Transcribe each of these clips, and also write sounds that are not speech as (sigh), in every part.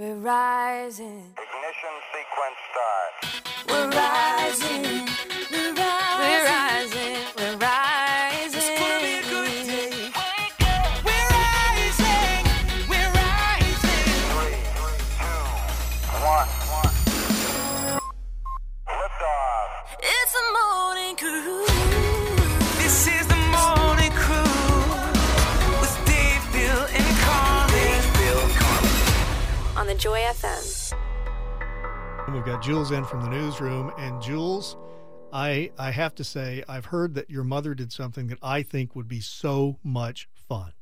We're rising. Ignition sequence start. We've Jules in from the newsroom, and Jules, I I have to say I've heard that your mother did something that I think would be so much fun.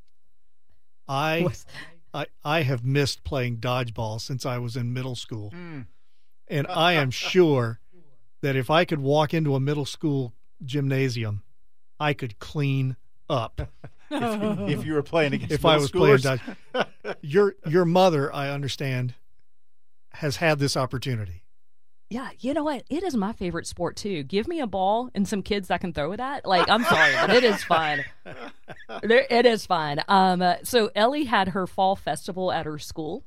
I (laughs) What's- I I have missed playing dodgeball since I was in middle school, hmm. and I am (laughs) sure that if I could walk into a middle school gymnasium, I could clean up. (laughs) if you were playing against if I middle was playing schoolers. dodge. your your mother, I understand, has had this opportunity. Yeah, you know what? It is my favorite sport too. Give me a ball and some kids I can throw it at. Like, I'm sorry, but it is fun. (laughs) It is fun. Um, uh, so Ellie had her fall festival at her school,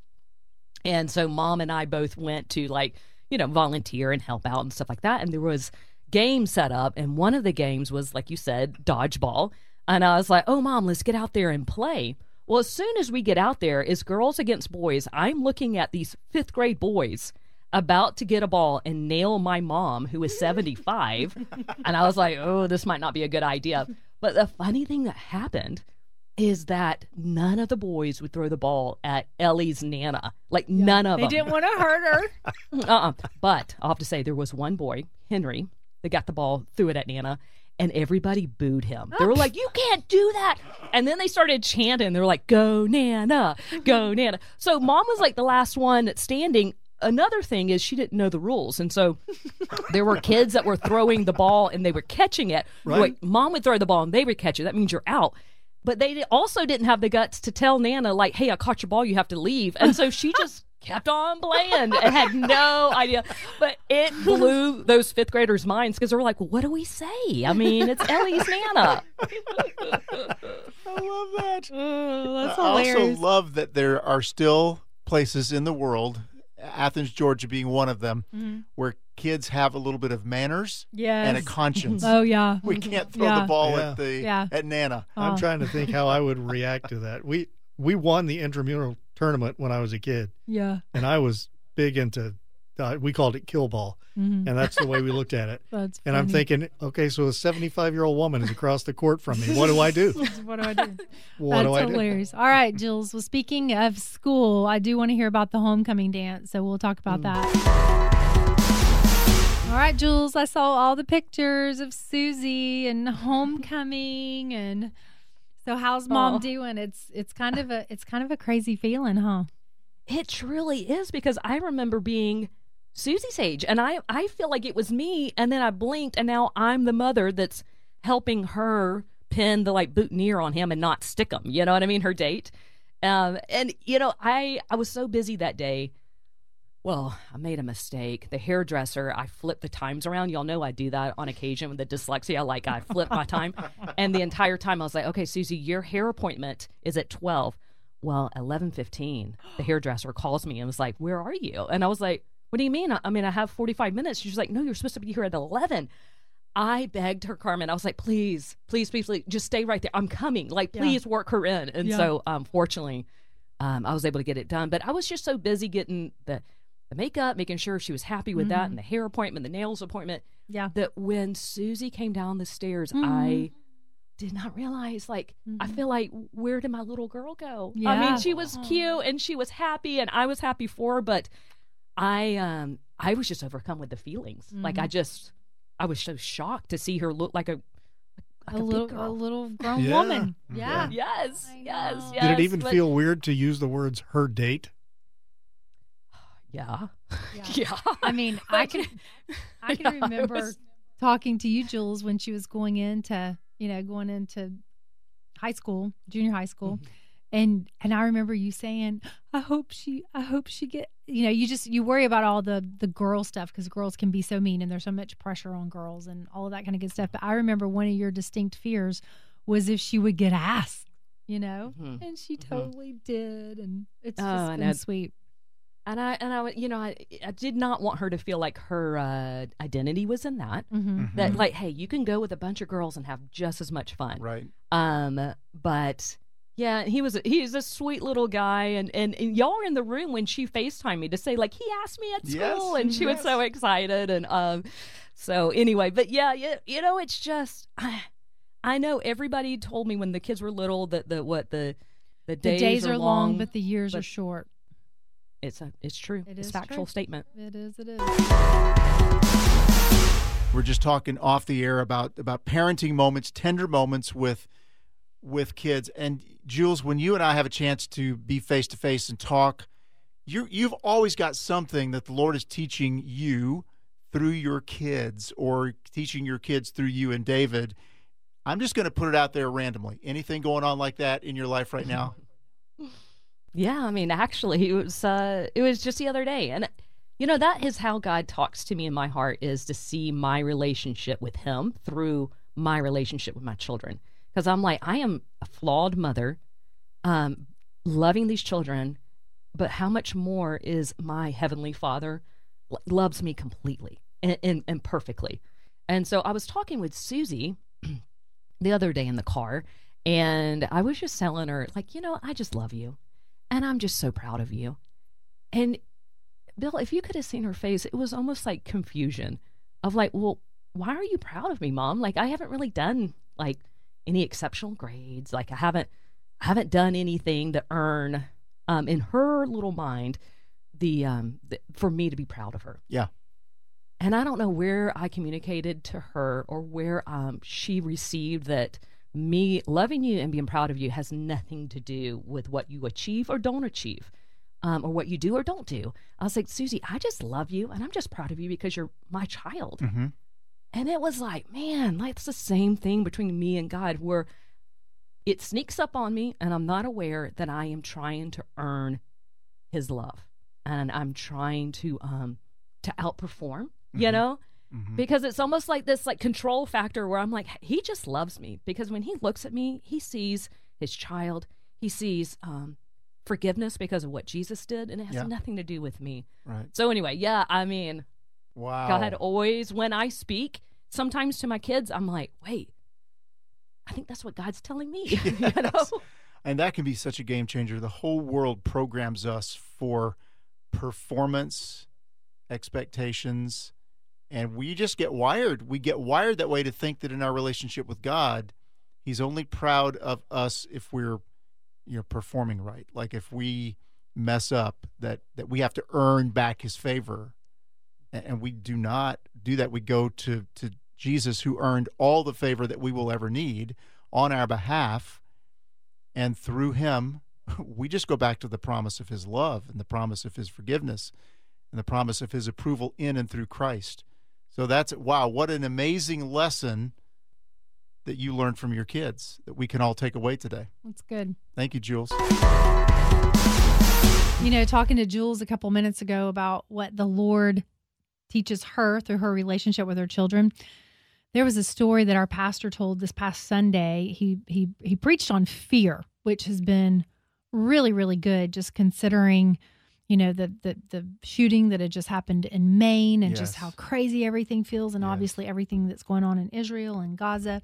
and so mom and I both went to like, you know, volunteer and help out and stuff like that. And there was games set up, and one of the games was like you said, dodgeball. And I was like, "Oh, mom, let's get out there and play." Well, as soon as we get out there, it's girls against boys. I'm looking at these fifth grade boys about to get a ball and nail my mom, who is 75. (laughs) and I was like, oh, this might not be a good idea. But the funny thing that happened is that none of the boys would throw the ball at Ellie's Nana. Like, none of They them. They didn't want to hurt her. (laughs) uh-uh. But I'll have to say, there was one boy, Henry, that got the ball, threw it at Nana, and everybody booed him. They were like, "You can't do that!" And then they started chanting. They were like, "Go Nana, go Nana!" So mom was like the last one standing. Another thing is she didn't know the rules, and so there were kids that were throwing the ball and they were catching it. Right. Wait, mom would throw the ball and they would catch it. That means you're out. But they also didn't have the guts to tell Nana, like, hey, I caught your ball, you have to leave. And so she just (laughs) kept on playing and had no idea. But it (laughs) blew those fifth graders' minds because they were like, well, what do we say? I mean, it's Ellie's Nana. I love that. (laughs) Oh, that's I also love that there are still places in the world, Athens, Georgia being one of them, Mm-hmm. where kids have a little bit of manners yes. and a conscience. (laughs) oh yeah. we can't throw Yeah. the ball Yeah. at the Yeah. at Nana. I'm Oh. trying to (laughs) think how I would react to that. We we won the intramural tournament when I was a kid, Yeah. and I was big into. Uh, we called it kill ball, Mhm. and that's the way we (laughs) looked at it. That's And I'm thinking, okay, so a 75 year old woman is across the court from me. What do I do? (laughs) what do I do? (laughs) What That's do I do? hilarious. All right, Jules. Well, speaking of school, I do want to hear about the homecoming dance, so we'll talk about that. All right, Jules. I saw all the pictures of Susie and homecoming, and so how's mom Aw. doing? It's it's kind of a it's kind of a crazy feeling, huh? It truly is because I remember being Susie's age and I, I feel like it was me and then I blinked and now I'm the mother that's helping her pin the like boutonniere on him and not stick him. You know what I mean? Her date. Um, and you know, I, I was so busy that day. Well, I made a mistake. The hairdresser, I flipped the times around. Y'all know I do that on occasion with the dyslexia. Like I flip my time. (laughs) And the entire time I was like, okay, Susie, your hair appointment is at 12. Well, 11:15, the (gasps) hairdresser calls me and was like, "Where are you?" And I was like, "What do you mean? I, I mean, I have 45 minutes." She's like, "No, you're supposed to be here at 11." I begged her, Carmen. I was like, "Please, please, please, please just stay right there. I'm coming. Like, Yeah. please work her in." And Yeah. so, um, fortunately, um, I was able to get it done. But I was just so busy getting the the makeup, making sure she was happy with that, and the hair appointment, the nails appointment, Yeah. that when Susie came down the stairs, Mhm. I did not realize like I Mhm. feel like where did my little girl go? Yeah. I mean, she was cute and she was happy and I was happy for her, but I um I was just overcome with the feelings. Like Mm-hmm. I just I was so shocked to see her look like a like a, a little big a little grown Yeah. woman. Yeah. Yes, yes, yes. Did it even but- feel weird to use the words her date? (sighs) Yeah. Yeah. (laughs) Yeah. I mean, (laughs) I can I can yeah, remember was- talking to you, Jules, when she was going into, you know, going into high school, junior high school. Mm-hmm. And and I remember you saying, I hope she I hope she get you know, you just you worry about all the the girl stuff because girls can be so mean and there's so much pressure on girls and all of that kind of good stuff. But I remember one of your distinct fears was if she would get asked, you know? Mhm. And she totally did. And it's Oh, just been know. sweet. And I and I, you know, I, I did not want her to feel like her uh, identity was in that. Mm-hmm. That like, hey, you can go with a bunch of girls and have just as much fun. Right. Um, but yeah, he was he's a sweet little guy, and, and and y'all were in the room when she Facetimed me to say like he asked me at Yes, school, and she was so excited, and um, so anyway, but yeah, yeah, you know, it's just I, I know everybody told me when the kids were little that the what the the The days, days, are long, long, but the years are short. it's a it's true, It it's is factual true. statement. It is. It is. We're just talking off the air about about parenting moments, tender moments with with kids. And Jules, when you and I have a chance to be face to face and talk, you you've always got something that the Lord is teaching you through your kids or teaching your kids through you and David. I'm just going to put it out there randomly. Anything going on like that in your life right now? (laughs) Yeah, I mean, actually, it was uh, it was just the other day, and you know that is how God talks to me in my heart is to see my relationship with Him through my relationship with my children, because I'm like I am a flawed mother, um, loving these children, but how much more is my heavenly Father lo- loves me completely and, and, and perfectly, and so I was talking with Susie (clears throat) the other day in the car, and I was just telling her like, you know, I just love you. And I'm just so proud of you. And Bill, if you could have seen her face, it was almost like confusion of like, well, why are you proud of me, mom? Like I haven't really done like any exceptional grades. Like I haven't I haven't done anything to earn um in her little mind the um the, for me to be proud of her. Yeah. And I don't know where I communicated to her or where um she received that me loving you and being proud of you has nothing to do with what you achieve or don't achieve, um, or what you do or don't do. I was like, Susie, I just love you and I'm just proud of you because you're my child. Mm-hmm. And it was like, man, like it's the same thing between me and God where it sneaks up on me and I'm not aware that I am trying to earn his love. And I'm trying to um to outperform, you Mhm. know? Mm-hmm. because it's almost like this like control factor where I'm like he just loves me because when he looks at me he sees his child he sees um forgiveness because of what Jesus did and it has Yeah. nothing to do with me Right. so anyway yeah I mean Wow. God always when I speak sometimes to my kids I'm like wait I think that's what God's telling me (laughs) you know And that can be such a game changer. The whole world programs us for performance, expectations, and we just get wired. We get wired that way to think that in our relationship with God, He's only proud of us if we're, you know, performing right. Like if we mess up, that that we have to earn back His favor, and we do not do that. We go to to Jesus, who earned all the favor that we will ever need on our behalf and through him (laughs) we just go back to the promise of his love and the promise of his forgiveness and the promise of his approval in and through Christ. So that's wow, what an amazing lesson that you learned from your kids that we can all take away today. That's good. Thank you, Jules. You know, talking to Jules a couple minutes ago about what the Lord teaches her through her relationship with her children. There was a story that our pastor told this past Sunday. He he he preached on fear, which has been really really good just considering you know the the the shooting that had just happened in Maine and just how crazy everything feels and Yes. obviously everything that's going on in Israel and Gaza.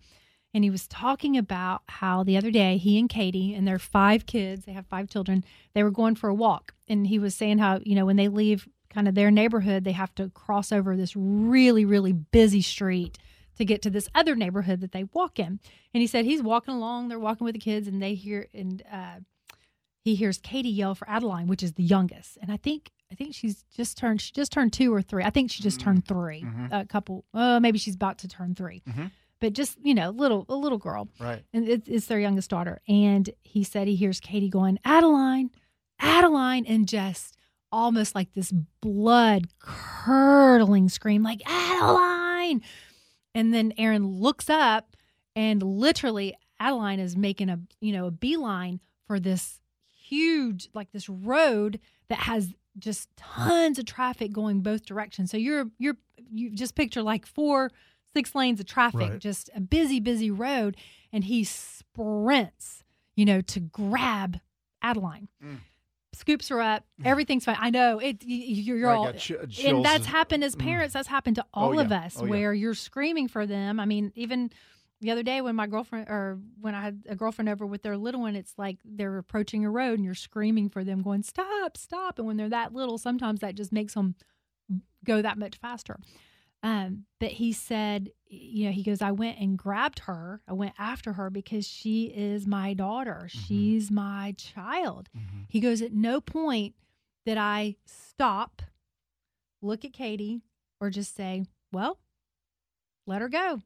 And he was talking about how the other day he and Katie and their five kids, they have five children, they were going for a walk. And he was saying how, you know, when they leave kind of their neighborhood, they have to cross over this really, really busy street to get to this other neighborhood that they walk in. And he said he's walking along, they're walking with the kids, and they hear and uh, he hears Katie yell for Adeline, which is the youngest. And I think I think she's just turned she just turned two or three. I think she just turned 3 Mhm. A couple, uh, maybe she's about to turn 3 Mhm. But just you know, little a little girl Right. and it, it's their youngest daughter. And he said he hears Katie going, Adeline, Adeline, and just almost like this blood curdling scream, like Adeline. And then Aaron looks up, and literally Adeline is making a you know a beeline for this huge like this road that has just tons of traffic going both directions. So you're you're you just picture like four six lanes of traffic, Right. just a busy busy road, and he sprints, you know, to grab Adeline. Mm. Scoops her up. (laughs) Everything's fine. I know it. You're, you're all, chi- and that's happened as Mm. parents. That's happened to all Oh, of yeah. us, Oh, yeah. where you're screaming for them. I mean, even the other day when my girlfriend or when I had a girlfriend over with their little one, it's like they're approaching a road and you're screaming for them, going stop, stop. And when they're that little, sometimes that just makes them go that much faster. Um, but he said, you know, he goes, I went and grabbed her. I went after her because she is my daughter. She's my child. Mhm. He goes, at no point did I stop, look at Katie, or just say, well, let her go.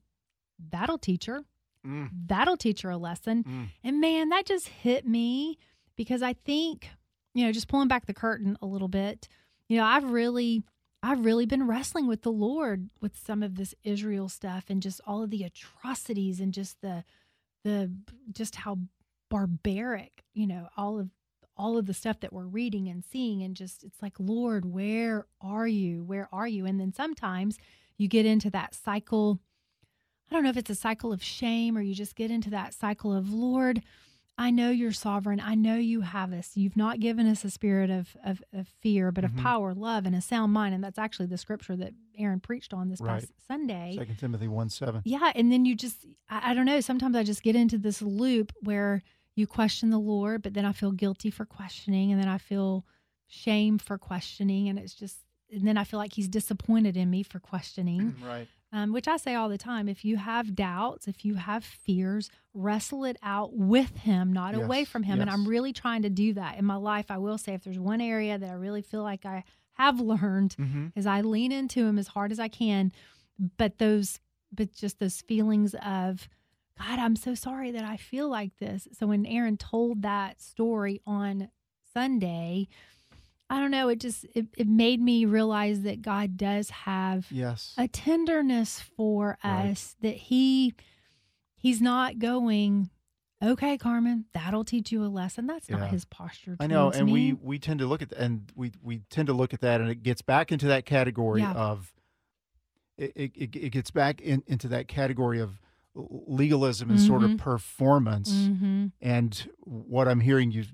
That'll teach her. Mm, That'll teach her a lesson. mm. And man, that just hit me because I think, you know, just pulling back the curtain a little bit, you know, I've really, I've really been wrestling with the Lord with some of this Israel stuff and just all of the atrocities and just the, the, just how barbaric, you know, all of, all of the stuff that we're reading and seeing and just it's like lord where are you? Where are you? And then sometimes you get into that cycle I don't know if it's a cycle of shame or you just get into that cycle of, Lord, I know you're sovereign. I know you have us. You've not given us a spirit of, of, of fear, but Mhm. of power, love, and a sound mind. And that's actually the scripture that Aaron preached on this Right. past Sunday. Second Timothy one seven. Yeah. And then you just, I, I don't know, sometimes I just get into this loop where you question the Lord, but then I feel guilty for questioning. And then I feel shame for questioning. And it's just, and then I feel like he's disappointed in me for questioning Right. Um, which I say all the time. If you have doubts, if you have fears, wrestle it out with Him, not away from Him. And. I'm really trying to do that in my life. I will say, if there's one area that I really feel like I have (laughs) learned, Mm-hmm. is I lean into Him as hard as I can. But those, but just those feelings of, God, I'm so sorry that I feel like this. So when Aaron told that story on Sunday, I don't know, it just it, it made me realize that God does have Yes. a tenderness for Right. us that he he's not going okay carmen that'll teach you a lesson that's Yeah. not his posture I know, and we me. we tend to look at and we we tend to look at that, and it gets back into that category Yeah. of it, it. It gets back in, into that category of legalism and sort of Mhm. performance. Mhm. And what I'm hearing you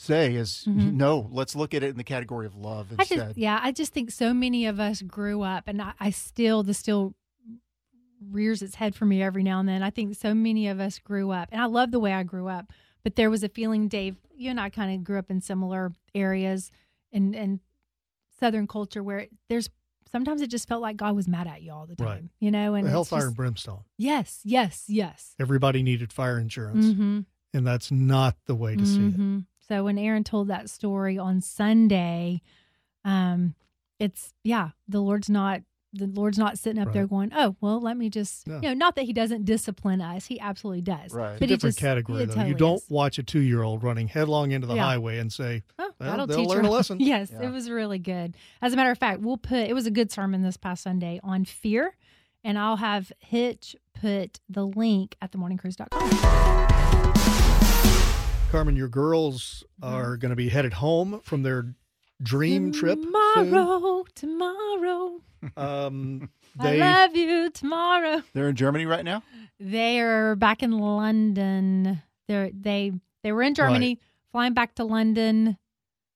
say is, Mhm. (laughs) no, let's look at it in the category of love I instead. just, yeah, I just think so many of us grew up, and I, I still, the still rears its head for me every now and then. I think so many of us grew up, and I love the way I grew up, but there was a feeling, Dave, you and I kind of grew up in similar areas and, in Southern culture where there's sometimes it just felt like God was mad at you all the time, Right. you know? And Hellfire and brimstone. yes, yes, yes. Everybody needed fire insurance, Mm-hmm. and that's not the way to see it. So when Aaron told that story on Sunday, um, it's yeah, the Lord's not the Lord's not sitting up there going, oh well, let me just No. you know, not that He doesn't discipline us, He absolutely does. Right. It's a different just- category, though. totally you don't is. watch a two-year-old running headlong into the Yeah. highway and say, Oh, Well, that'll they'll teach learn her. a (laughs) lesson. yes, Yeah. it was really good. As a matter of fact, we'll put it was a good sermon this past Sunday on fear, and I'll have Hitch put the link at themorningcruise.com. Carmen, your girls Mm-hmm. are going to be headed home from their dream trip soon. tomorrow, tomorrow. Um, (laughs) I they love you tomorrow. They're in Germany right now. They're back in London. They're they they were in Germany, flying back to London.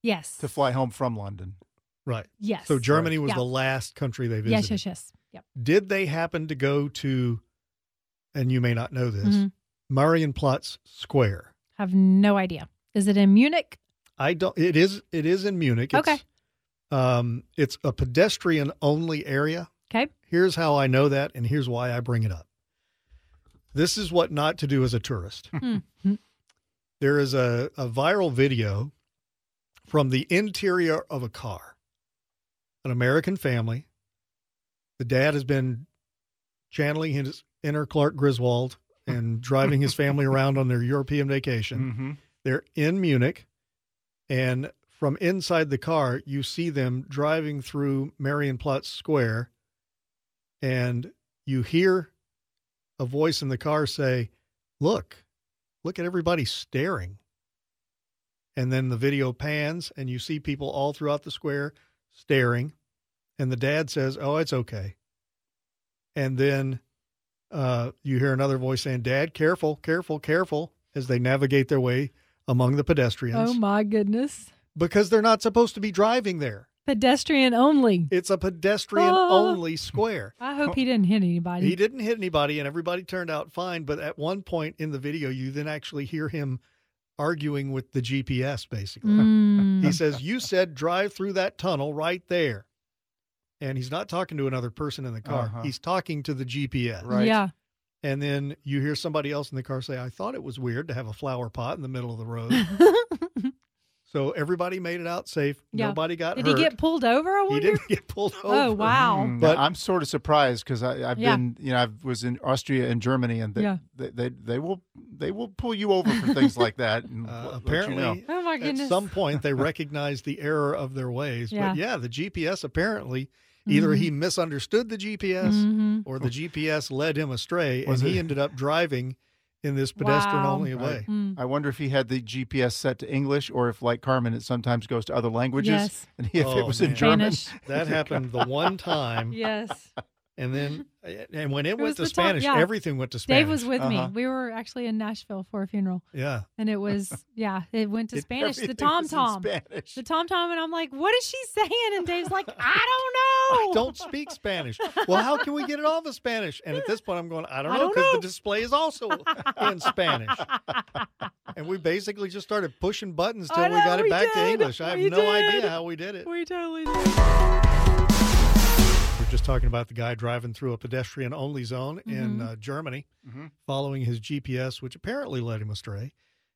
Yes. to fly home from London. right. yes. So Germany was Yeah. the last country they visited. Yes, yes, yes. Yep. Did they happen to go to, and you may not know this, Mhm. Marienplatz Square? Have no idea. Is it in Munich? I don't. It is. It is in Munich. It's, Okay. Um, it's a pedestrian only area. Okay. Here's how I know that, and here's why I bring it up. This is what not to do as a tourist. Mhm. There is a, a viral video from the interior of a car. An American family. The dad has been channeling his inner Clark Griswold and driving his family around on their European vacation. Mm-hmm. They're in Munich, and from inside the car, you see them driving through Marienplatz Square, and you hear a voice in the car say, Look, look at everybody staring. And then the video pans, and you see people all throughout the square staring. And the dad says, Oh, it's okay. And then uh, you hear another voice saying, Dad, careful, careful, careful, as they navigate their way among the pedestrians. Oh my goodness. because they're not supposed to be driving there. Pedestrian only. It's a pedestrian Oh. only square. I hope he didn't hit anybody. He didn't hit anybody and everybody turned out fine. But at one point in the video, you then actually hear him arguing with the GPS basically. Mm. He says, You said drive through that tunnel right there. And he's not talking to another person in the car. Uh-huh. He's talking to the GPS. Right. Yeah. And then you hear somebody else in the car say, I thought it was weird to have a flower pot in the middle of the road. (laughs) so everybody made it out safe. Yeah. Nobody got Did hurt. he get pulled over? I He wonder. didn't get pulled over. Oh wow. Mm, But- I'm sort of surprised because I've Yeah. been, you know, I was in Austria and Germany, and they, Yeah. they, they they will they will pull you over for things like that. And (laughs) Uh, let- let you apparently, know. Oh my at some point, they (laughs) recognized the error of their ways. Yeah. But yeah, the GPS apparently either he misunderstood the GPS Mhm. or the GPS led him astray, Was and he ended up driving in this pedestrian only Wow. way. Mm. I wonder if he had the GPS set to English, or if, like Carmen, it sometimes goes to other languages. Yes. (laughs) And if Oh, it was in. German, Spanish. That happened the one time, Yes. And then (laughs) and when it, was went to Spanish, yeah. everything went to Spanish. Dave was with Uh-huh. me. We were actually in Nashville for a funeral, Yeah, and it was (laughs) yeah, it went to it- Spanish. The TomTom, Spanish. the TomTom, and I'm like, what is she saying? And Dave's like, I don't (laughs) know. I don't speak Spanish. Well, how can we get it off of Spanish? And at this point, I'm going, I don't I know, because the display is also in Spanish. And we basically just started pushing buttons till we got it back to. English. I have We no did. idea how we did it. We totally did. We're just talking about the guy driving through a pedestrian only zone in Mhm. uh, Germany, Mhm. following his GPS, which apparently led him astray.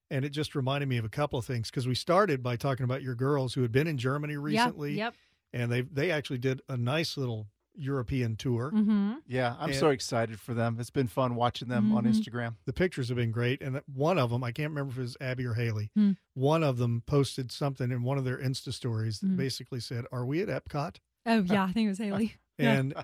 And it just reminded me of a couple of things because we started by talking about your girls who had been in Germany recently, Yep. and they they actually did a nice little European tour. Mm-hmm. Yeah, I'm And- so excited for them. It's been fun watching them on Mhm. Instagram. The pictures have been great, and one of them I can't remember if it was Abby or Haley. Hmm. One of them posted something in one of their Insta stories that Hmm. basically said, "Are we at Epcot?" Oh yeah, I think it was Haley. (laughs) And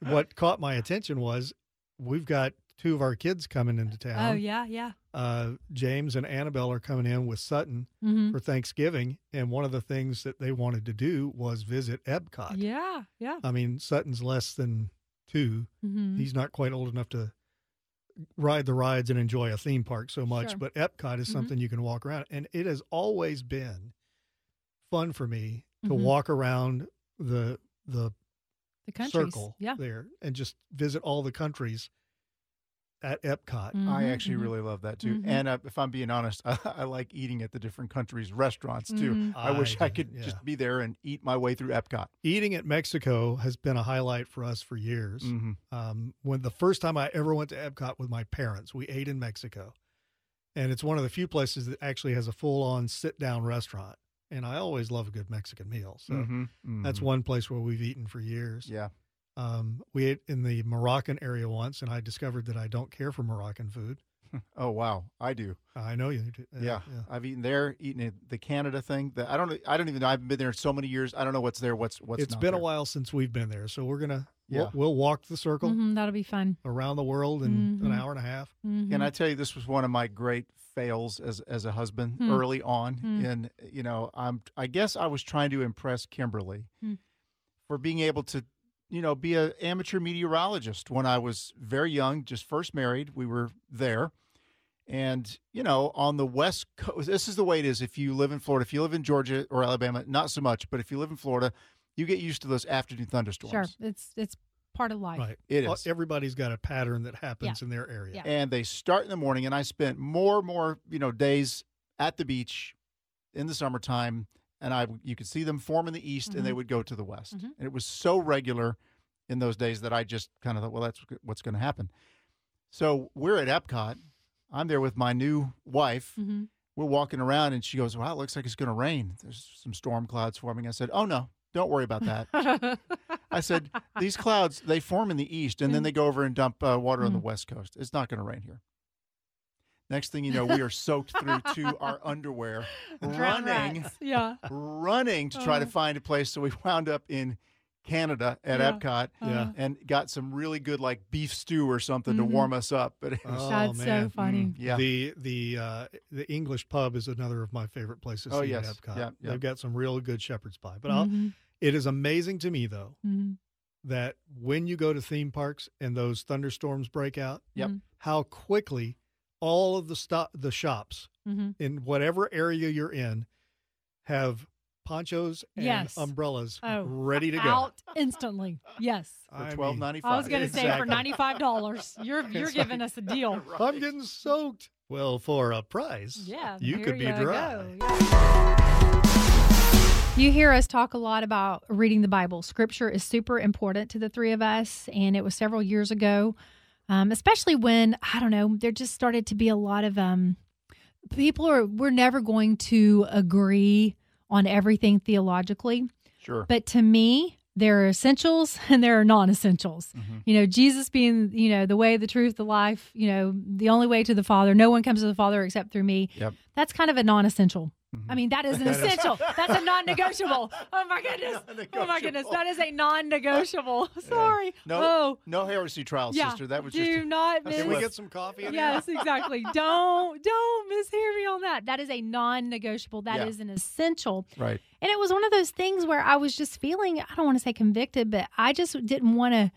what caught my attention was we've got two of our kids coming into town. Oh yeah, yeah. uh, James and Annabelle are coming in with Sutton Mm-hmm. for Thanksgiving, and one of the things that they wanted to do was visit Epcot. Yeah, yeah. I mean, Sutton's less than 2 Mm-hmm. He's not quite old enough to ride the rides and enjoy a theme park so much, Sure. but Epcot is Mhm. something you can walk around, and it has always been fun for me to Mhm. walk around the the The countries. circle Yeah. there and just visit all the countries at Epcot. I Mhm, actually mhm. really love that too. Mhm. And uh, if I'm being honest, I, (laughs) I like eating at the different countries' restaurants too. Mhm. I wish I could yeah. just be there and eat my way through Epcot. Eating at Mexico has been a highlight for us for years. hmm Um, when the first time I ever went to Epcot with my parents, we ate in Mexico, and it's one of the few places that actually has a full-on sit-down restaurant. And I always love a good Mexican meal, so Mhm, that's mhm. one place where we've eaten for years. Yeah. Um, we ate in the Moroccan area once, and I discovered that I don't care for Moroccan food. (laughs) Oh wow, I do. I know you do. Uh, Yeah. I've eaten there, eaten the Canada thing. That I don't. I don't even know. I haven't been there so many years. I don't know what's there. What's what's. It's not been there. a while since we've been there, so we're gonna we'll, Yeah. we'll walk the circle Mhm, That'll be fun. around the world in an Mhm. hour and a half. Mhm. Can I tell you this was one of my great fails as as a husband Hmm. early on Hmm. and you know I'm I guess I was trying to impress Kimberly Hmm. for being able to you know be an amateur meteorologist when I was very young just first married we were there and you know on the west coast this is the way it is if you live in Florida if you live in Georgia or Alabama not so much but if you live in Florida you get used to those afternoon thunderstorms Sure. It's it's part of life. Right. It Well, is. Everybody's got a pattern that happens in their area. Yeah. and they start in the morning and i spent more and more you know days at the beach in the summertime and i you could see them form in the east and they Mhm. would go to the west Mhm. and it was so regular in those days that i just kind of thought well that's what's going to happen so we're at epcot i'm there with my new wife Mhm. we're walking around and she goes wow it looks like it's going to rain there's some storm clouds forming i said oh no don't worry about that (laughs) I said, these clouds, they form in the east and then they go over and dump uh, water on the Mm. west coast. It's not going to rain here. Next thing you know, we are soaked through to our underwear, (laughs) Drown running, rats. Yeah. (laughs) running to try to Uh. find a place. So we wound up in Canada at Yeah. Epcot Yeah. Uh, and got some really good like beef stew or something Mhm. to warm us up. But it was, Oh, That's so funny. Mm, yeah. The the uh, the English pub is another of my favorite places. Oh, yes. at Epcot. Yeah, yeah. They've got some real good shepherd's pie. But I'll, Mhm. It is amazing to me though Mhm. that when you go to theme parks and those thunderstorms break out, Yep. Mhm. how quickly all of the stop the shops Mhm. in whatever area you're in have ponchos and Yes. umbrellas Oh, ready to go. Out instantly. Yes. (laughs) For I mean, twelve ninety five. I was going to say for ninety five dollars. (laughs) You're you're It's giving us a deal. (laughs) I'm getting soaked. Well, for a price, Yeah, you could be dry. go. You hear us talk a lot about reading the Bible. Scripture is super important to the three of us, and it was several years ago, um, especially when I don't know, there just started to be a lot of um, people are we're never going to agree on everything theologically, Sure. but to me, there are essentials (laughs) and there are non-essentials. Mhm. You know, Jesus being, you know, the way, the truth, the life, you know, the only way to the Father. No one comes to the Father except through me. Yep. That's kind of a non-essential. Mhm. I mean, that is (laughs) an essential. That's a (laughs) non-negotiable. Oh my goodness. (laughs) Oh my goodness. That is a non-negotiable. Sorry. No, Oh, no heresy trial, yeah. sister. That was Do just. not miss. Can we get some coffee? Yes, exactly. don't don't mishear me on that. That is a non-negotiable. That Yeah. is an essential. Right. And it was one of those things where I was just feeling, I don't want to say convicted, but I just didn't want to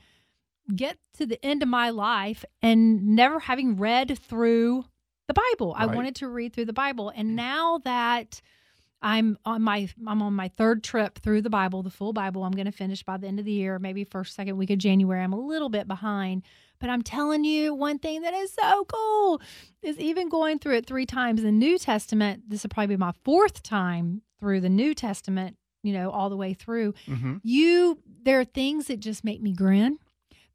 get to the end of my life and never having read through the Bible. I wanted to read through the Bible. And now that I'm on my I'm on my third trip through the Bible, the full Bible. I'm going to finish by the end of the year, maybe first second week of January. I'm a little bit behind, but I'm telling you one thing that is so cool is even going through it 3 times in the New Testament. This will probably be my fourth time through the New Testament, you know, all the way through. Mm-hmm. You there are things that just make me grin.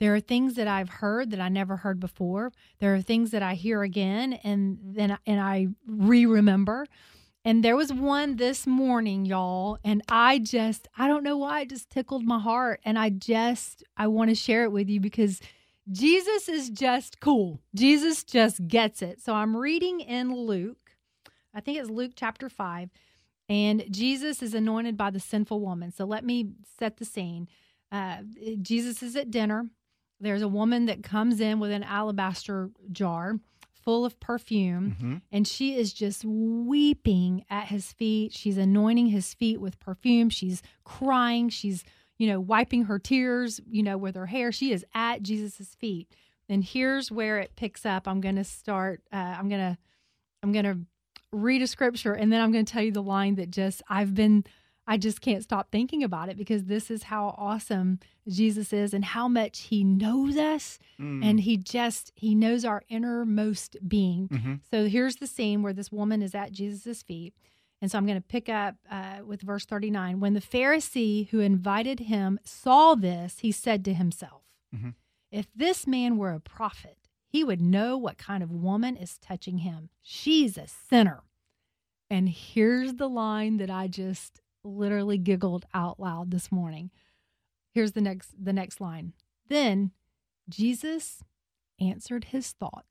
There are things that I've heard that I never heard before. There are things that I hear again and then and I re-remember. And there was one this morning, y'all, and I just I don't know why it just tickled my heart and I just I want to share it with you because Jesus is just cool. Jesus just gets it. So I'm reading in Luke. I think it's Luke chapter 5 and Jesus is anointed by the sinful woman. So let me set the scene. Uh, Jesus is at dinner. There's a woman that comes in with an alabaster jar full of perfume, Mm-hmm. and she is just weeping at his feet. She's anointing his feet with perfume. She's crying. She's, you know, wiping her tears, you know, with her hair. She is at Jesus's feet. And here's where it picks up. I'm going to start. Uh, I'm going to, I'm going to read a scripture, and then I'm going to tell you the line that just I've been. I just can't stop thinking about it because this is how awesome Jesus is and how much he knows us Mm. and he just he knows our innermost being. Mhm. So here's the scene where this woman is at Jesus' feet. And so I'm going to pick up uh, with verse 39. When the Pharisee who invited him saw this, he said to himself, Mhm. If this man were a prophet, he would know what kind of woman is touching him. She's a sinner. And here's the line that I just literally giggled out loud this morning. Here's the next the next line. Then Jesus answered his thoughts.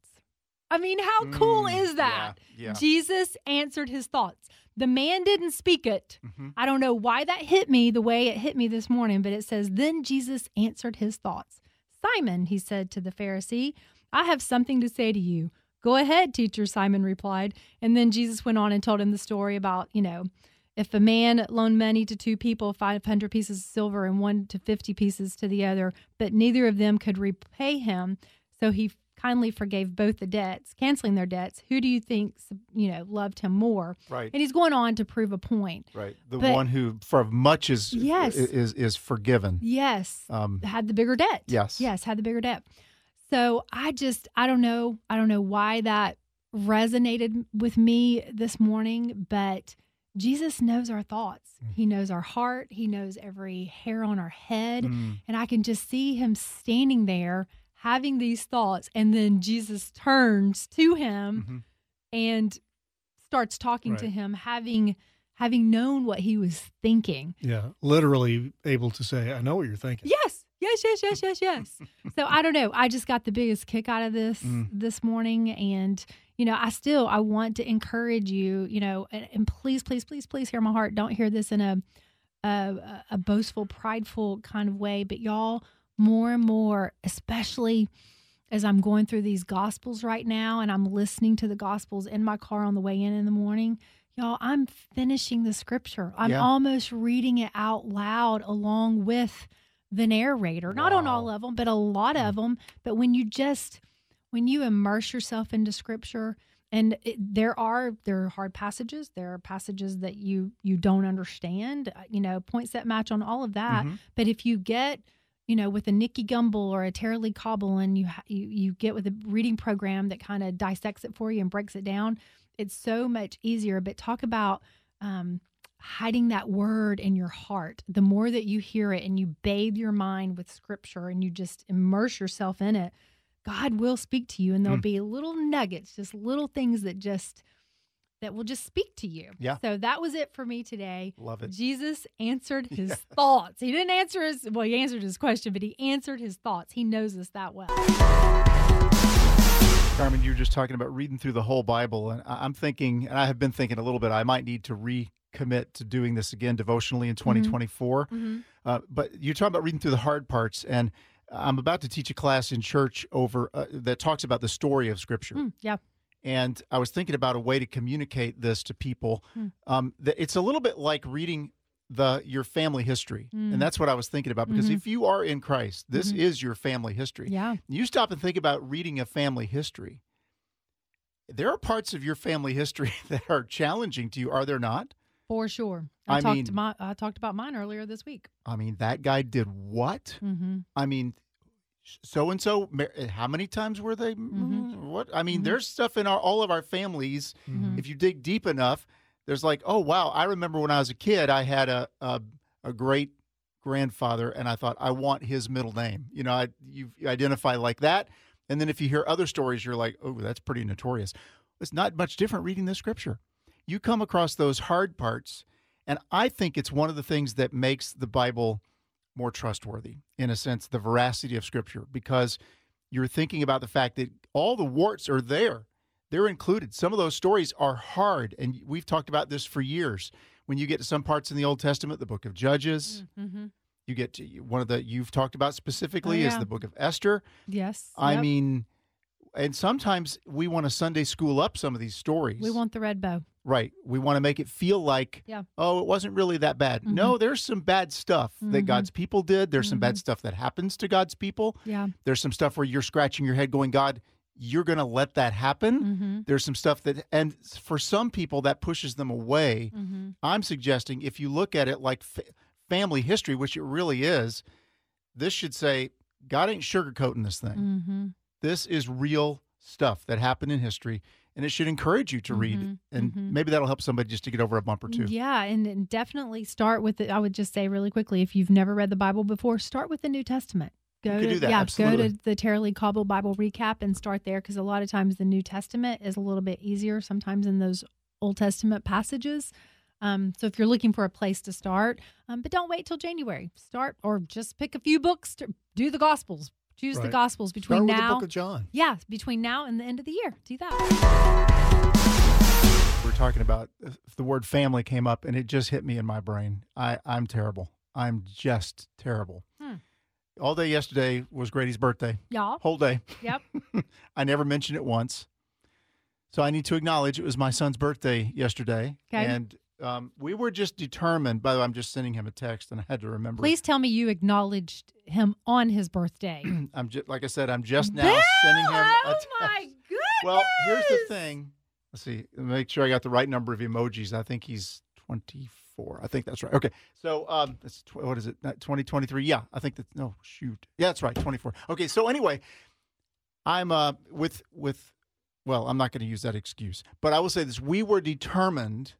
I mean, how cool Mm, is that? Yeah. yeah. Jesus answered his thoughts. The man didn't speak it. Mhm. I don't know why that hit me the way it hit me this morning, but it says, Then Jesus answered his thoughts. Simon, he said to the Pharisee, I have something to say to you. Go ahead, teacher, Simon replied. And then Jesus went on and told him the story about, you know, if a man loaned money to two people, 500 pieces of silver and one to 50 pieces to the other, but neither of them could repay him, so he kindly forgave both the debts, canceling their debts. Who do you think, you know, loved him more? Right. And he's going on to prove a point. Right. The But- one who for much is Yes. is is forgiven. Yes. Um had the bigger debt. Yes. Yes, had the bigger debt. So I just I don't know I don't know why that resonated with me this morning, but Jesus knows our thoughts. Mm. He knows our heart. He knows every hair on our head. mm, And I can just see him standing there having these thoughts. And then Jesus turns to him mhm. and starts talking to him, having having known what he was thinking. Yeah, literally able to say, "I know what you're thinking." Yes, yes, yes, yes, yes, yes. (laughs) so I don't know. I just got the biggest kick out of this Mm. this morning, and you know, I still I want to encourage you. You know, and, and please, please, please, please hear my heart. Don't hear this in a a, a boastful, prideful kind of way, but y'all more and more, especially as I'm going through these gospels right now, and I'm listening to the gospels in my car on the way in in the morning. Y'all, I'm finishing the scripture. I'm Yeah. almost reading it out loud along with the narrator. Not on all of them, but a lot of mm. them. But when you just when you immerse yourself into scripture and it, there are there are hard passages. There are passages that you you don't understand. uh, You know, points that match on all of that. Mhm. But if you get you know, with a Nicky Gumbel or a Tara-Leigh Cobble, and you ha- you you get with a reading program that kind of dissects it for you and breaks it down, it's so much easier. But talk about um, hiding that word in your heart. The more that you hear it and you bathe your mind with Scripture and you just immerse yourself in it, God will speak to you, and there'll Mm. be little nuggets, just little things that just that will just speak to you. Yeah. So that was it for me today. Love it. Jesus answered (laughs) his thoughts. He didn't answer his well, he answered his question, but he answered his thoughts. He knows us that well. Carmen, you were just talking about reading through the whole Bible, and I'm thinking, and I have been thinking a little bit. I might need to recommit to doing this again devotionally in 2024. Uh, but you're talking about reading through the hard parts, and I'm about to teach a class in church over uh, that talks about the story of Scripture. Mm, yeah. And I was thinking about a way to communicate this to people. Hmm. Um, that it's a little bit like reading the your family history, Mm. and that's what I was thinking about. Because Mhm. if you are in Christ, this Mhm. is your family history. Yeah. You stop and think about reading a family history. There are parts of your family history (laughs) that are challenging to you, are there not? For sure. I, I talked mean- my I talked about mine earlier this week. I mean, that guy did what? Mm-hmm. I mean, so and so. How many times were they? Mhm. What? I mean, Mhm. there's stuff in our all of our families. Mhm. If you dig deep enough, there's like, oh wow, I remember when I was a kid, I had a a, a great grandfather, and I thought I want his middle name. You know, I you identify like that, and then if you hear other stories, you're like, oh, that's pretty notorious. It's not much different reading the scripture. You come across those hard parts, and I think it's one of the things that makes the Bible more trustworthy, in a sense, the veracity of Scripture, because you're thinking about the fact that all the warts are there. They're included. Some of those stories are hard, and we've talked about this for years. When you get to some parts in the Old Testament, the book of Judges, Mm-hmm. you get to one of the you've talked about specifically Oh, is the book of Esther. Yes. I Yep. mean, and sometimes we want to Sunday school up some of these stories. we want the red bow. Right. We want to make it feel like, Yeah. oh, it wasn't really that bad. Mhm. No, there's some bad stuff that Mhm. God's people did. There's some bad Mhm. stuff that happens to God's people. Yeah. There's some stuff where you're scratching your head going, God, you're going to let that happen. Mm-hmm. There's some stuff that, and for some people, that pushes them away. Mm-hmm. I'm suggesting if you look at it like fa- family history, which it really is, this should say, God ain't sugarcoating this thing. Mm-hmm. This is real stuff that happened in history, and it should encourage you to read. Mhm, And mhm. maybe that'll help somebody just to get over a bump or two. Yeah, and, and definitely start with it. I would just say really quickly, if you've never read the Bible before, start with the New Testament. Go to that, yeah, absolutely. go to the Tara-Leigh Cobble Bible recap and start there because a lot of times the New Testament is a little bit easier sometimes in those Old Testament passages. Um, so if you're looking for a place to start, um, but don't wait till January. Start or just pick a few books. To, do the Gospels. Choose the Right. Gospels Start between with the now. Book of John. yeah, between now and the end of the year. Do that. We're talking about the word family came up, and it just hit me in my brain. I, I'm terrible. I'm just terrible. Hmm. All day yesterday was Grady's birthday, Y'all. whole day. Yep. (laughs) I never mentioned it once. So I need to acknowledge it was my son's birthday yesterday. Okay. And um, we were just determined. By the way, I'm just sending him a text, and I had to remember. Please tell me you acknowledged him on his birthday. (clears throat) I'm just like I said. I'm just now sending him a Oh text. my goodness! Well, here's the thing. Let's see. Make sure I got the right number of emojis. I think he's 24. I think that's right. Okay. So, um, that's tw- what is it? 2023. Yeah, I think that's no shoot. Yeah, that's right. 24. Okay. So anyway, I'm uh with with. Well, I'm not going to use that excuse, but I will say this: we were determined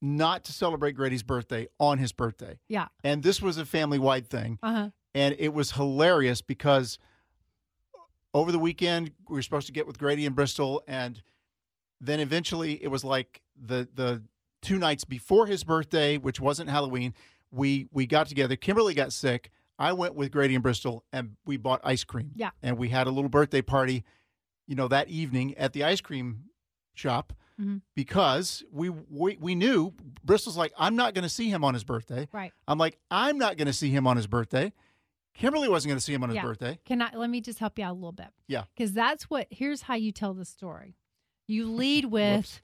not to celebrate Grady's birthday on his birthday, Yeah. and this was a family-wide thing Uh huh. and it was hilarious because over the weekend we were supposed to get with Grady in Bristol, and then eventually it was like the the two nights before his birthday, which wasn't Halloween. We we got together. Kimberly got sick. I went with Grady in Bristol, and we bought ice cream. Yeah. and we had a little birthday party, you know, that evening at the ice cream shop. Mhm. Because we, we we knew Bristol's like I'm not going to see him on his birthday. Right. I'm like, I'm not going to see him on his birthday. Kimberly wasn't going to see him on his Yeah. birthday. Can I? Let me just help you out a little bit. Yeah. Because that's what. Here's how you tell the story. You (laughs) lead with.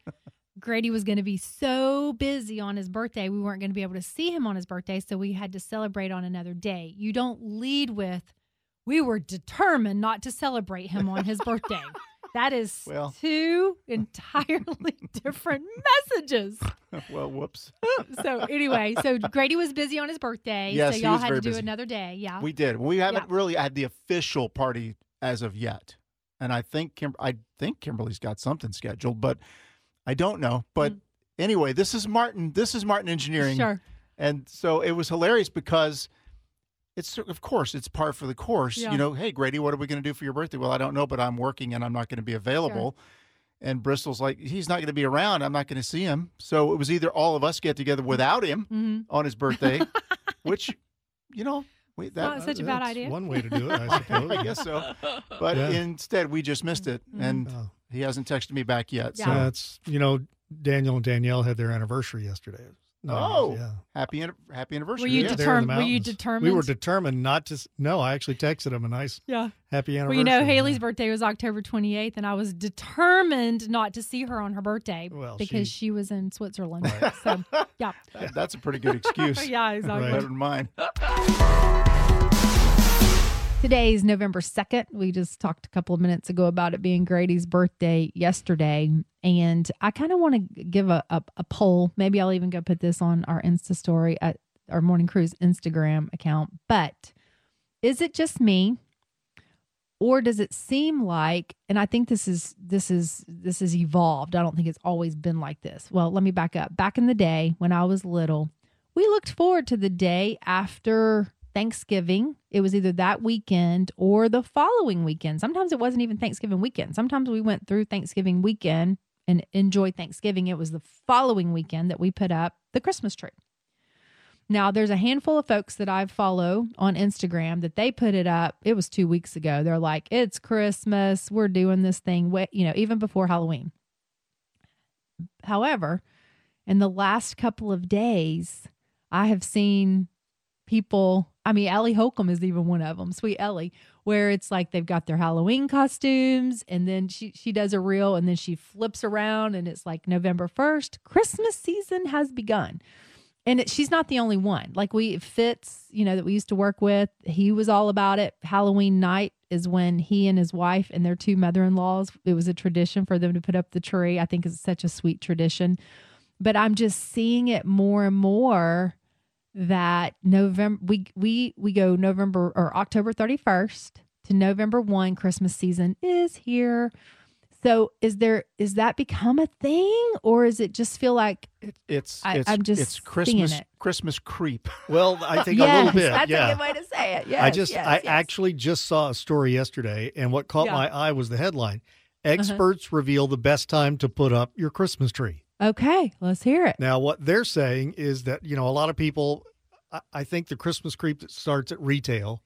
Grady was going to be so busy on his birthday, we weren't going to be able to see him on his birthday, so we had to celebrate on another day. You don't lead with, we were determined not to celebrate him on his (laughs) birthday. That is Well. two (laughs) entirely different messages. (laughs) well, whoops. So anyway, so (laughs) Grady was busy on his birthday, Yes, so y'all had to do busy. another day. Yeah. We did. We haven't Yeah. really had the official party as of yet, and I think Kim- I think Kimberly's got something scheduled, but I don't know. But anyway, this is Martin. This is Martin Engineering, Mm. Sure. and so it was hilarious because it's of course it's par for the course. Yeah. You know, hey Grady, what are we going to do for your birthday? Well, I don't know, but I'm working and I'm not going to be available. And Bristol's like, he's not going to be around. I'm not going to see him. So it was either all of us get together without him hmm on his birthday, (laughs) which, you know, we, that, not such a bad That's idea. One way to do it, I (laughs) suppose. I guess so. (laughs) But Yeah. instead, we just missed it, and Oh. he hasn't texted me back yet. So That's you know, Daniel and Danielle had their anniversary yesterday. Nice, Oh. yeah. happy happy anniversary! Were you yeah. There the determined? Were you determined? We were determined not to. No, I actually texted him a nice yeah. happy Well, anniversary. you know, Haley's yeah. birthday was October 28th, and I was determined not to see her on her birthday Well, because she- she, was in Switzerland. So, yeah. That- (laughs) that's a pretty good excuse. (laughs) yeah, exactly. Better than mine. (laughs) Today's November 2nd. We just talked a couple of minutes ago about it being Grady's birthday yesterday. And I kind of want to give a, a, a poll. Maybe I'll even go put this on our Insta story at our Morning Cruise Instagram account. But is it just me? Or does it seem like, and I think this is this is this is evolved. I don't think it's always been like this. Well, let me back up. Back in the day when I was little, we looked forward to the day after Thanksgiving. It was either that weekend or the following weekend. Sometimes it wasn't even Thanksgiving weekend. Sometimes we went through Thanksgiving weekend and enjoyed Thanksgiving. It was the following weekend that we put up the Christmas tree. Now, there's a handful of folks that I follow on Instagram that they put it up. It was two weeks ago. They're like, it's Christmas. We're doing this thing, you know, even before Halloween. However, in the last couple of days, I have seen people. I mean, Ellie Holcomb is even one of them, sweet Ellie, where it's like they've got their Halloween costumes, and then she she does a reel, and then she flips around, and it's like November first, Christmas season has begun. And it, she's not the only one. Like we Fitz, you know, that we used to work with, he was all about it. Halloween night is when he and his wife and their two mother-in-laws, it was a tradition for them to put up the tree. I think it's such a sweet tradition. But I'm just seeing it more and more that November we we we go November or October 31st to November 1 Christmas season is here. So is there is that become a thing or is it just feel like It's I- it's I'm just it's Christmas it. Christmas creep. (laughs) Well, I think yes, a little bit. that's yeah. a good way to say it. Yes, I just yes, I yes. actually just saw a story yesterday and what caught Yeah. Uh-huh. my eye was the headline. Experts reveal the best time to put up your Christmas tree. Okay, let's hear it. Now what they're saying is that, you know, a lot of people I, think the Christmas creep that starts at retail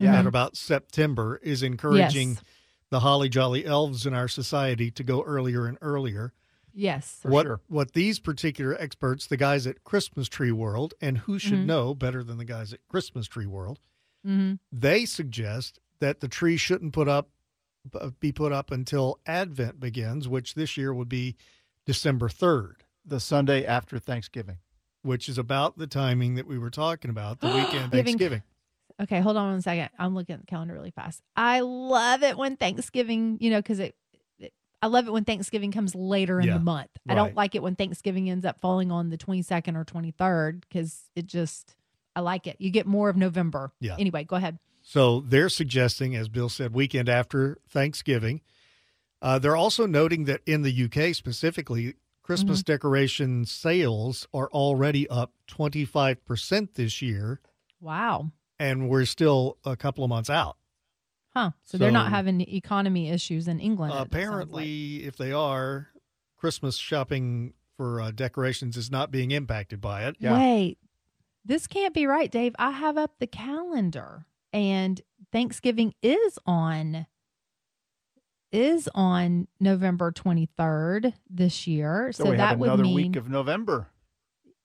Yeah. at about September is encouraging Yes. the holly jolly elves in our society to go earlier and earlier. Yes. For what sure. what these particular experts, the guys at Christmas Tree World, and who should Mhm. know better than the guys at Christmas Tree World, hmm they suggest that the tree shouldn't put up be put up until Advent begins, which this year would be December 3rd, The Sunday after Thanksgiving. which is about the timing that we were talking about, the (gasps) weekend Thanksgiving. Okay, hold on one second. I'm looking at the calendar really fast. I love it when Thanksgiving, you know, because it, it- I love it when Thanksgiving comes later in Yeah, the month. I don't like it when Thanksgiving ends up falling on the 22nd or 23rd because it just, I like it. You get more of November. Yeah. Anyway, go ahead. So they're suggesting, as Bill said, weekend after Thanksgiving. Uh, they're also noting that in the UK specifically, Christmas decoration sales are already up 25% this year, Wow. and we're still a couple of months out. Huh. So, they're not So- having economy issues in England. it sounds like. Apparently, if they are, Christmas shopping for uh, decorations is not being impacted by it. Yeah. Wait, this can't be right, Dave. I have up the calendar and Thanksgiving is on is on November 23rd this year. So, So, that would another mean week of November.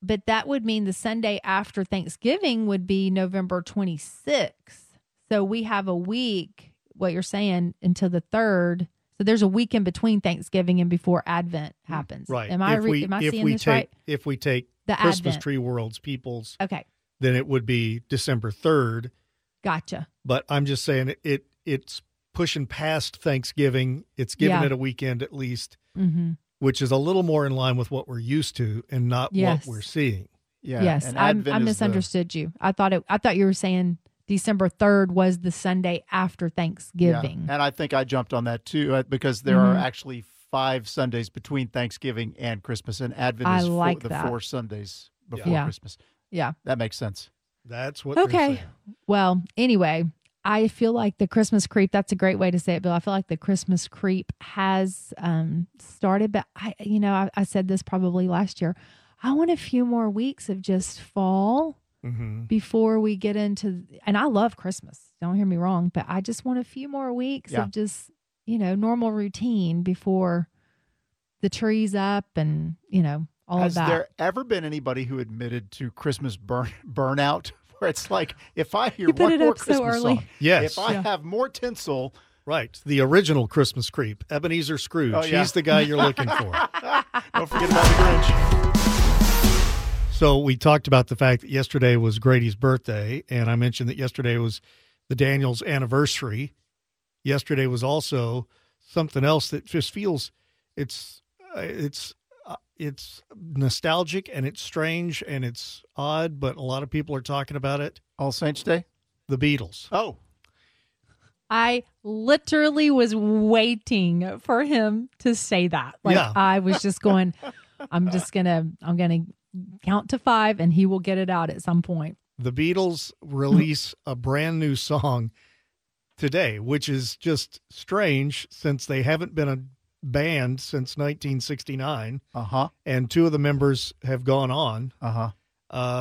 but that would mean the Sunday after Thanksgiving would be November 26th. So we have a week, what you're saying, until the 3rd. So there's a week in between Thanksgiving and before Advent mm-hmm. happens. Right. Am I if we, am I if seeing we this take, right? If we take The Christmas Advent. Tree World's people's, Okay. then it would be December 3rd. Gotcha. But I'm just saying it, it it's pushing past Thanksgiving. It's giving Yeah. it a weekend at least, Mm-hmm. which is a little more in line with what we're used to and not Yes. what we're seeing. Yeah. yes, and I, Advent I is the- misunderstood you. I thought it. I thought you were saying December third was the Sunday after Yeah, Thanksgiving. And I think I jumped on that too uh, because there are Mhm. actually five Sundays between Thanksgiving and Christmas, and Advent I is four- the four Sundays before Yeah. Christmas. yeah. That makes sense. That's what Okay. saying. Well, anyway, I feel like the Christmas creep, that's a great way to say it, Bill. I feel like the Christmas creep has um, started, but I, you know, I, I said this probably last year. I want a few more weeks of just fall hmm before we get into, and I love Christmas. Don't hear me wrong, but I just want a few more weeks Yeah. of just, you know, normal routine before the tree's up and, you know, all Has of that. Has there ever been anybody who admitted to Christmas burn (laughs) burnout? Where it's like, if I hear You put one it more up so Christmas early. song, Yes. if I Yeah. have more tinsel, Right. The original Christmas creep, Ebenezer Scrooge. Oh, yeah. He's the guy you're looking for. (laughs) don't forget about the Grinch. So we talked about the fact that yesterday was Grady's birthday, and I mentioned that yesterday was the Daniels anniversary. Yesterday was also something else that just feels it's uh, it's uh, it's nostalgic and it's strange and it's odd, but a lot of people are talking about it. All Saints Day. The Beatles. Oh, I literally was waiting for him to say that. Like Yeah. I was just going, (laughs) I'm just gonna, I'm gonna count to five, and he will get it out at some point. the Beatles release a brand new song today, which is just strange since they haven't been a band since 1969, uh huh, and two of the members have gone on, uh huh.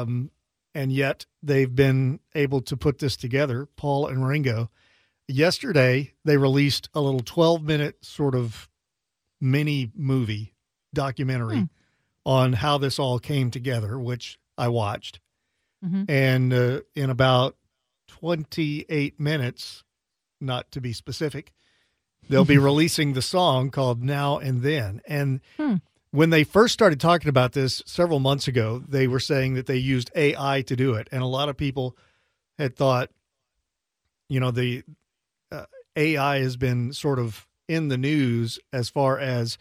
um, and yet they've been able to put this together, Paul and Ringo. Yesterday, they released a little 12 minute sort of mini movie documentary Hmm. on how this all came together, which I watched Mhm. and uh, in about 28 minutes, not to be specific, they'll be releasing the song called Now and Then. And Hmm. when they first started talking about this several months ago, they were saying that they used AI to do it. And a lot of people had thought, you know, the uh, AI has been sort of in the news as far as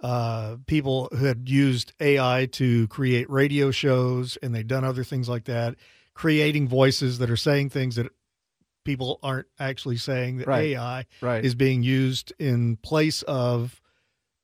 uh, people who had used AI to create radio shows and they'd done other things like that, creating voices that are saying things that people aren't actually saying, that Right. AI Right. is being used in place of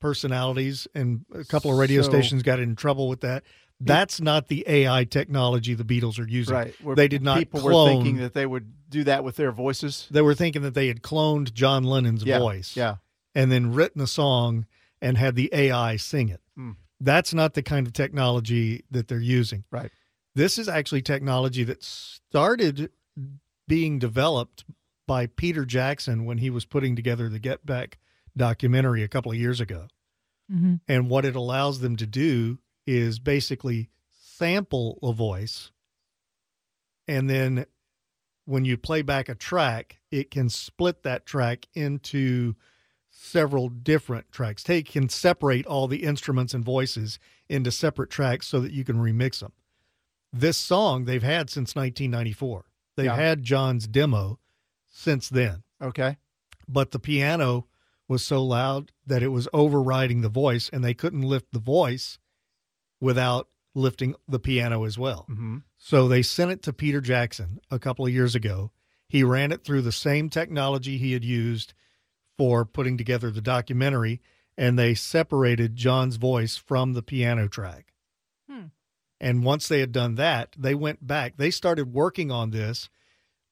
personalities. And a couple of radio So- stations got in trouble with that. That's not the AI technology the Beatles are using. right. Where They did not People clone. were thinking that they would do that with their voices. They were thinking that they had cloned John Lennon's Yeah. voice. Yeah. and then written a song and had the AI sing it. Hmm. That's not the kind of technology that they're using. Right. This is actually technology that started being developed by Peter Jackson when he was putting together the Get Back documentary a couple of years ago. Mhm. And what it allows them to do is basically sample a voice. And then when you play back a track, it can split that track into several different tracks. Take can separate all the instruments and voices into separate tracks so that you can remix them. This song they've had since 1994. They've Yeah. had John's demo since then Okay. but the piano was so loud that it was overriding the voice and they couldn't lift the voice without lifting the piano as well. Mm-hmm. So they sent it to Peter Jackson a couple of years ago. He ran it through the same technology he had used for putting together the documentary and they separated John's voice from the piano track. And once they had done that, they went back. They started working on this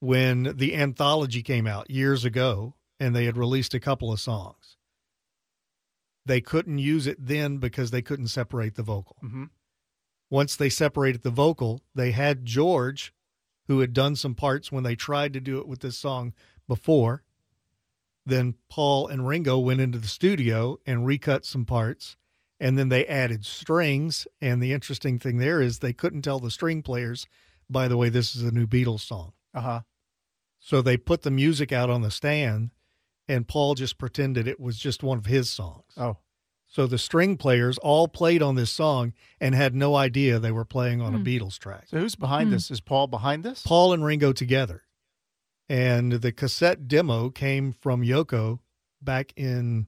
when the anthology came out years ago and they had released a couple of songs. They couldn't use it then because they couldn't separate the vocal. Mm-hmm. Once they separated the vocal, they had George, who had done some parts when they tried to do it with this song before. Then Paul and Ringo went into the studio and recut some parts. And then they added strings. And the interesting thing there is they couldn't tell the string players, by the way, this is a new Beatles song. Uh huh. So they put the music out on the stand, and Paul just pretended it was just one of his songs. Oh. So the string players all played on this song and had no idea they were playing on a Hmm. Beatles track. So who's behind Hmm. this? Is Paul behind this? Paul and Ringo together. and the cassette demo came from Yoko back in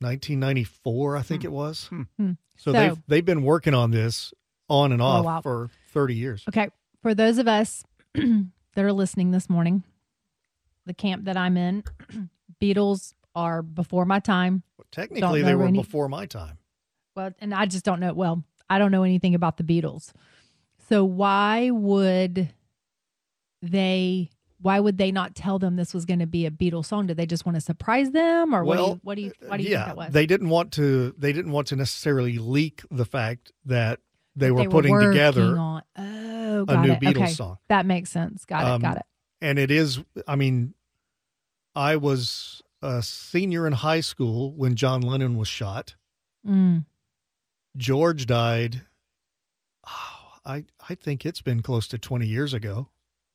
1994, I think it was. Hmm. Hmm. So, So- they've they've been working on this on and off wow. for 30 years. Okay. For those of us (clears throat) that are listening this morning, the camp that I'm in, (clears throat) Beatles are before my time. Technically, they were any- before my time. Well, and I just don't know. Well, I don't know anything about the Beatles. So why would they? Why would they not tell them this was going to be a Beatles song? Did they just want to surprise them, or Well, what do you? What do you? What do you yeah, think that was? they didn't want to. They didn't want to necessarily leak the fact that they were They putting together on. Oh, a new it. Beatles okay. song. That makes sense. Got it. Um, got it. and it is i mean i was a senior in high school when john lennon was shot Mm. george died oh, i i think it's been close to 20 years ago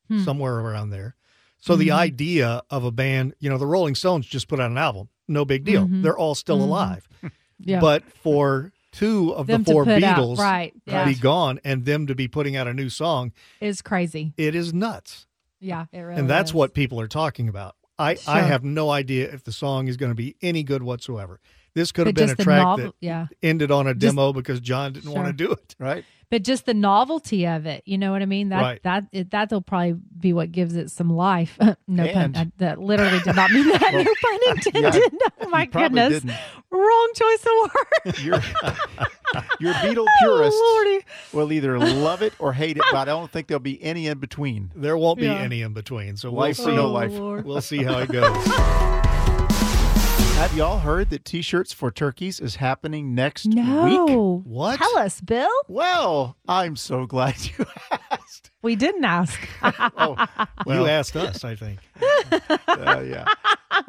Hmm. somewhere around there so the Mhm. idea of a band you know the rolling stones just put out an album no big deal Mhm. they're all still Mhm. alive (laughs) Yeah. but for two of them the four out, beatles right? to Yeah, be gone and them to be putting out a new song is crazy. it is nuts Yeah, it really and that's is. what people are talking about. I, I have no idea if the song is going to be any good whatsoever. This could have been a track novel, that yeah. ended on a Just- demo because John didn't want to do it. Right? But just the novelty of it, you know what I mean? That Right. that it, that'll probably be what gives it some life. (laughs) no And- pun. I, that literally did not mean that. (laughs) Well, no pun intended. (laughs) oh my goodness, didn't. wrong choice of word. You're, you're a Oh purist. lordy. will either love it or hate it, but I don't think there'll be any in between. There won't be Yeah. any in between. So we'll see. or no Oh, life. Lord. We'll see how it goes. Have y'all heard that T-shirts for turkeys is happening next week? No. What? Tell us, Bill. Well, I'm so glad you (laughs) asked. We didn't ask. (laughs) Oh, well, you asked us, I think. (laughs) uh, yeah.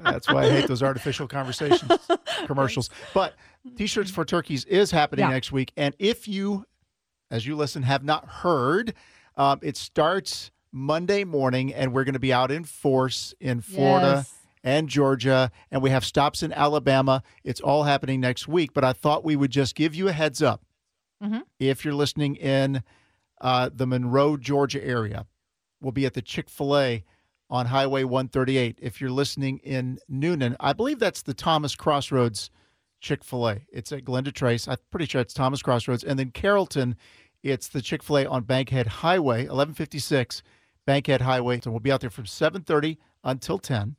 That's why I hate those artificial conversations, commercials. But T-shirts for turkeys is happening Yeah. next week, and if you, as you listen, have not heard, um, it starts Monday morning, and we're going to be out in force in Florida. Yes. And Georgia, and we have stops in Alabama. It's all happening next week, but I thought we would just give you a heads up. Mhm. If you're listening in uh, the Monroe, Georgia area, we'll be at the Chick fil A on Highway 138. If you're listening in Newnan, I believe that's the Thomas Crossroads Chick fil A. It's at Glenda Trace. I'm pretty sure it's Thomas Crossroads. And then Carrollton, it's the Chick fil A on Bankhead Highway, 1156 Bankhead Highway. So we'll be out there from 730 until 10.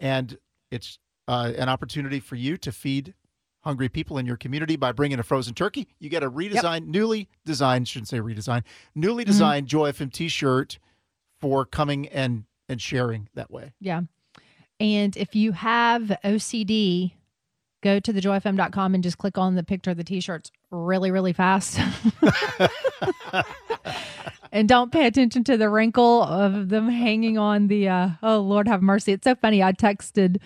And it's uh, an opportunity for you to feed hungry people in your community by bringing a frozen turkey. You get a redesigned, newly designed, shouldn't say redesigned, newly designed Joy FM t-shirt for coming and and sharing that way. Yeah. And if you have OCD, go to thejoyfm.com and just click on the picture of the t-shirts really, really fast. and don't pay attention to the wrinkle of them hanging on the uh oh Lord have mercy. It's so funny. I texted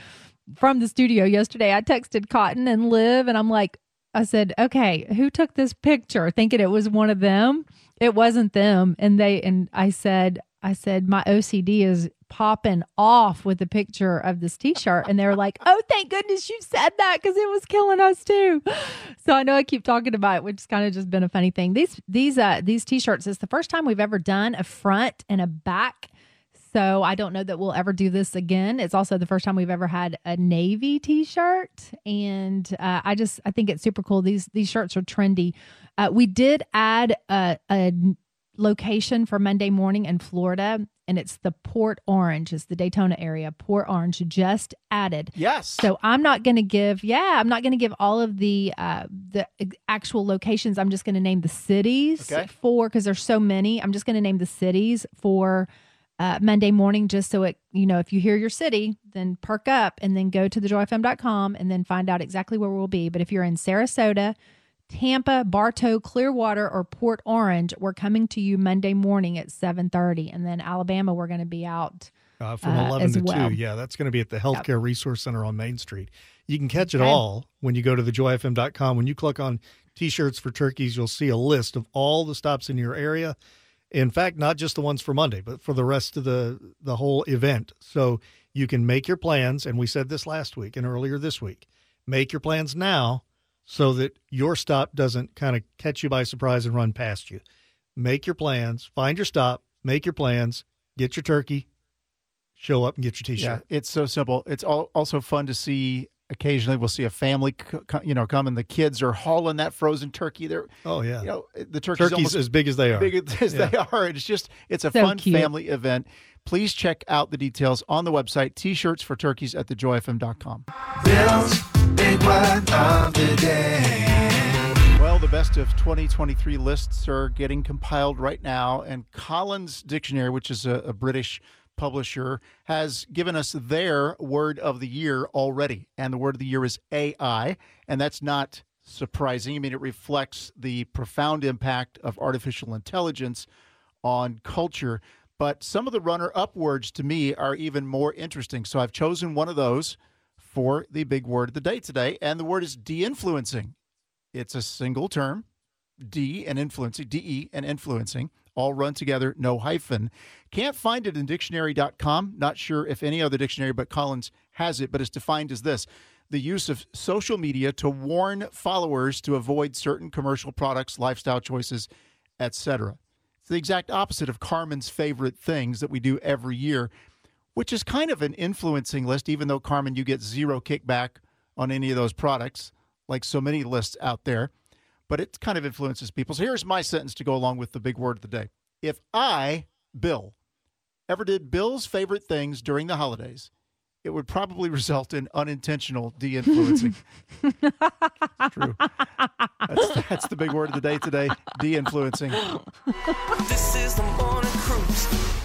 from the studio yesterday. I texted Cotton and Liv and I'm like I said, "Okay, who took this picture?" thinking it was one of them. It wasn't them. And they and I said I said my OCD is popping off with the picture of this t-shirt and they were like, "Oh, thank goodness you said that cuz it was killing us too." So I know I keep talking about it, which has kind of just been a funny thing. These these uh these t-shirts is the first time we've ever done a front and a back. So I don't know that we'll ever do this again. It's also the first time we've ever had a navy t-shirt, and uh, I just I think it's super cool. These these shirts are trendy. Uh, we did add a, a location for Monday morning in Florida, and it's the Port Orange. It's the Daytona area. Port Orange just added. Yes. So I'm not going to give, yeah, I'm not going to give all of the uh, the actual locations. I'm just going to name the cities Okay. for because there's so many. I'm just going to name the cities for uh, Monday morning, just so it, you know, if you hear your city, then perk up and then go to thejoyfm.com and then find out exactly where we'll be. But if you're in Sarasota, Tampa, Bartow, Clearwater, or Port Orange, we're coming to you Monday morning at 7:30, and then Alabama, we're going to be out. Uh, from Uh, 11 as to well. 2. Yeah, that's going to be at the Healthcare Resource Center on Main Street. You can catch it Okay. all when you go to thejoyfm.com. When you click on T shirts for turkeys, you'll see a list of all the stops in your area. In fact, not just the ones for Monday, but for the rest of the, the whole event. So you can make your plans. And we said this last week and earlier this week. Make your plans now so that your stop doesn't kind of catch you by surprise and run past you. Make your plans, find your stop, make your plans, get your turkey, show up and get your Yeah, T-shirt. Yeah, it's so simple. It's al- also fun to see. Occasionally, we'll see a family, c- c- you know, come and the kids are hauling that frozen turkey. They're, Oh yeah, you know, the turkey's turkeys as big as they are. big (laughs) as Yeah. they are. It's just it's a So fun cute. family event. Please check out the details on the website. T-shirts for turkeys at thejoyfm.com. Bill's Big Word of the Day. Well, the best of 2023 lists are getting compiled right now, and Collins Dictionary, which is a, a British publisher, has given us their word of the year already. And the word of the year is AI, and that's not surprising. I mean, it reflects the profound impact of artificial intelligence on culture. But some of the runner up words to me are even more interesting. So I've chosen one of those for the big word of the day today, and the word is de influencing. It's a single term, D and influencing, DE and influencing, all run together, no hyphen. Can't find it in dictionary.com. Not sure if any other dictionary but Collins has it, but it's defined as this the use of social media to warn followers to avoid certain commercial products, lifestyle choices, etc. It's the exact opposite of Carmen's favorite things that we do every year, which is kind of an influencing list, even though, Carmen, you get zero kickback on any of those products, like so many lists out there. But it kind of influences people. So here's my sentence to go along with the big word of the day. If I, Bill, ever did Bill's favorite things during the holidays, it would probably (laughs) result in unintentional de influencing. True. That's, that's the big word of the day today de influencing. This is the morning cruise.